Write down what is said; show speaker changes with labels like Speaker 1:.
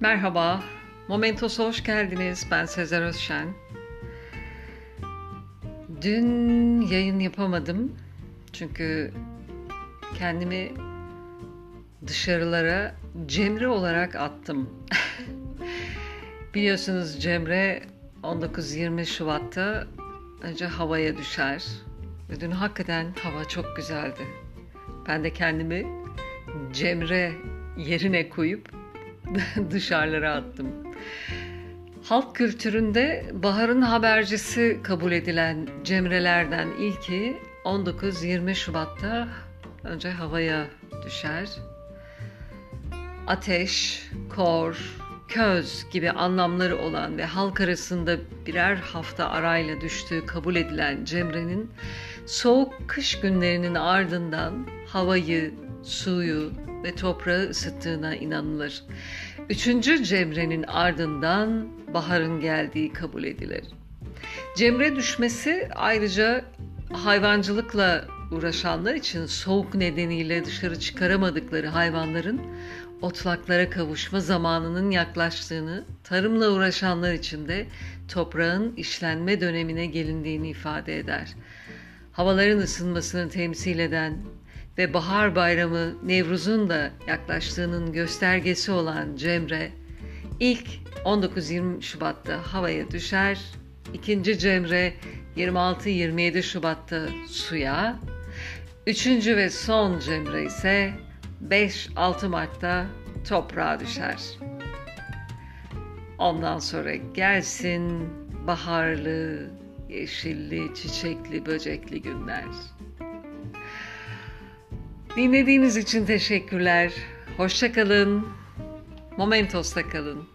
Speaker 1: Merhaba, Momentos'a hoş geldiniz. Ben Sezer Özşen. Dün yayın yapamadım. Çünkü kendimi dışarılara Cemre olarak attım. Biliyorsunuz Cemre 19-20 Şubat'ta önce havaya düşer. Ve dün hakikaten hava çok güzeldi. Ben de kendimi Cemre yerine koyup dışarılara attım. Halk kültüründe baharın habercisi kabul edilen cemrelerden ilki 19-20 Şubat'ta önce havaya düşer. Ateş, kor, köz gibi anlamları olan ve halk arasında birer hafta arayla düştüğü kabul edilen Cemre'nin soğuk kış günlerinin ardından havayı, suyu ve toprağı ısıttığına inanılır. Üçüncü Cemre'nin ardından baharın geldiği kabul edilir. Cemre düşmesi ayrıca hayvancılıkla uğraşanlar için soğuk nedeniyle dışarı çıkaramadıkları hayvanların otlaklara kavuşma zamanının yaklaştığını, tarımla uğraşanlar için de toprağın işlenme dönemine gelindiğini ifade eder. Havaların ısınmasını temsil eden ve bahar bayramı Nevruz'un da yaklaştığının göstergesi olan Cemre, ilk 19-20 Şubat'ta havaya düşer, ikinci Cemre 26-27 Şubat'ta suya, üçüncü ve son Cemre ise 5-6 Mart'ta toprağa düşer. Ondan sonra gelsin baharlı, yeşilli, çiçekli, böcekli günler. Dinlediğiniz için teşekkürler. Hoşçakalın. Momentos'ta kalın.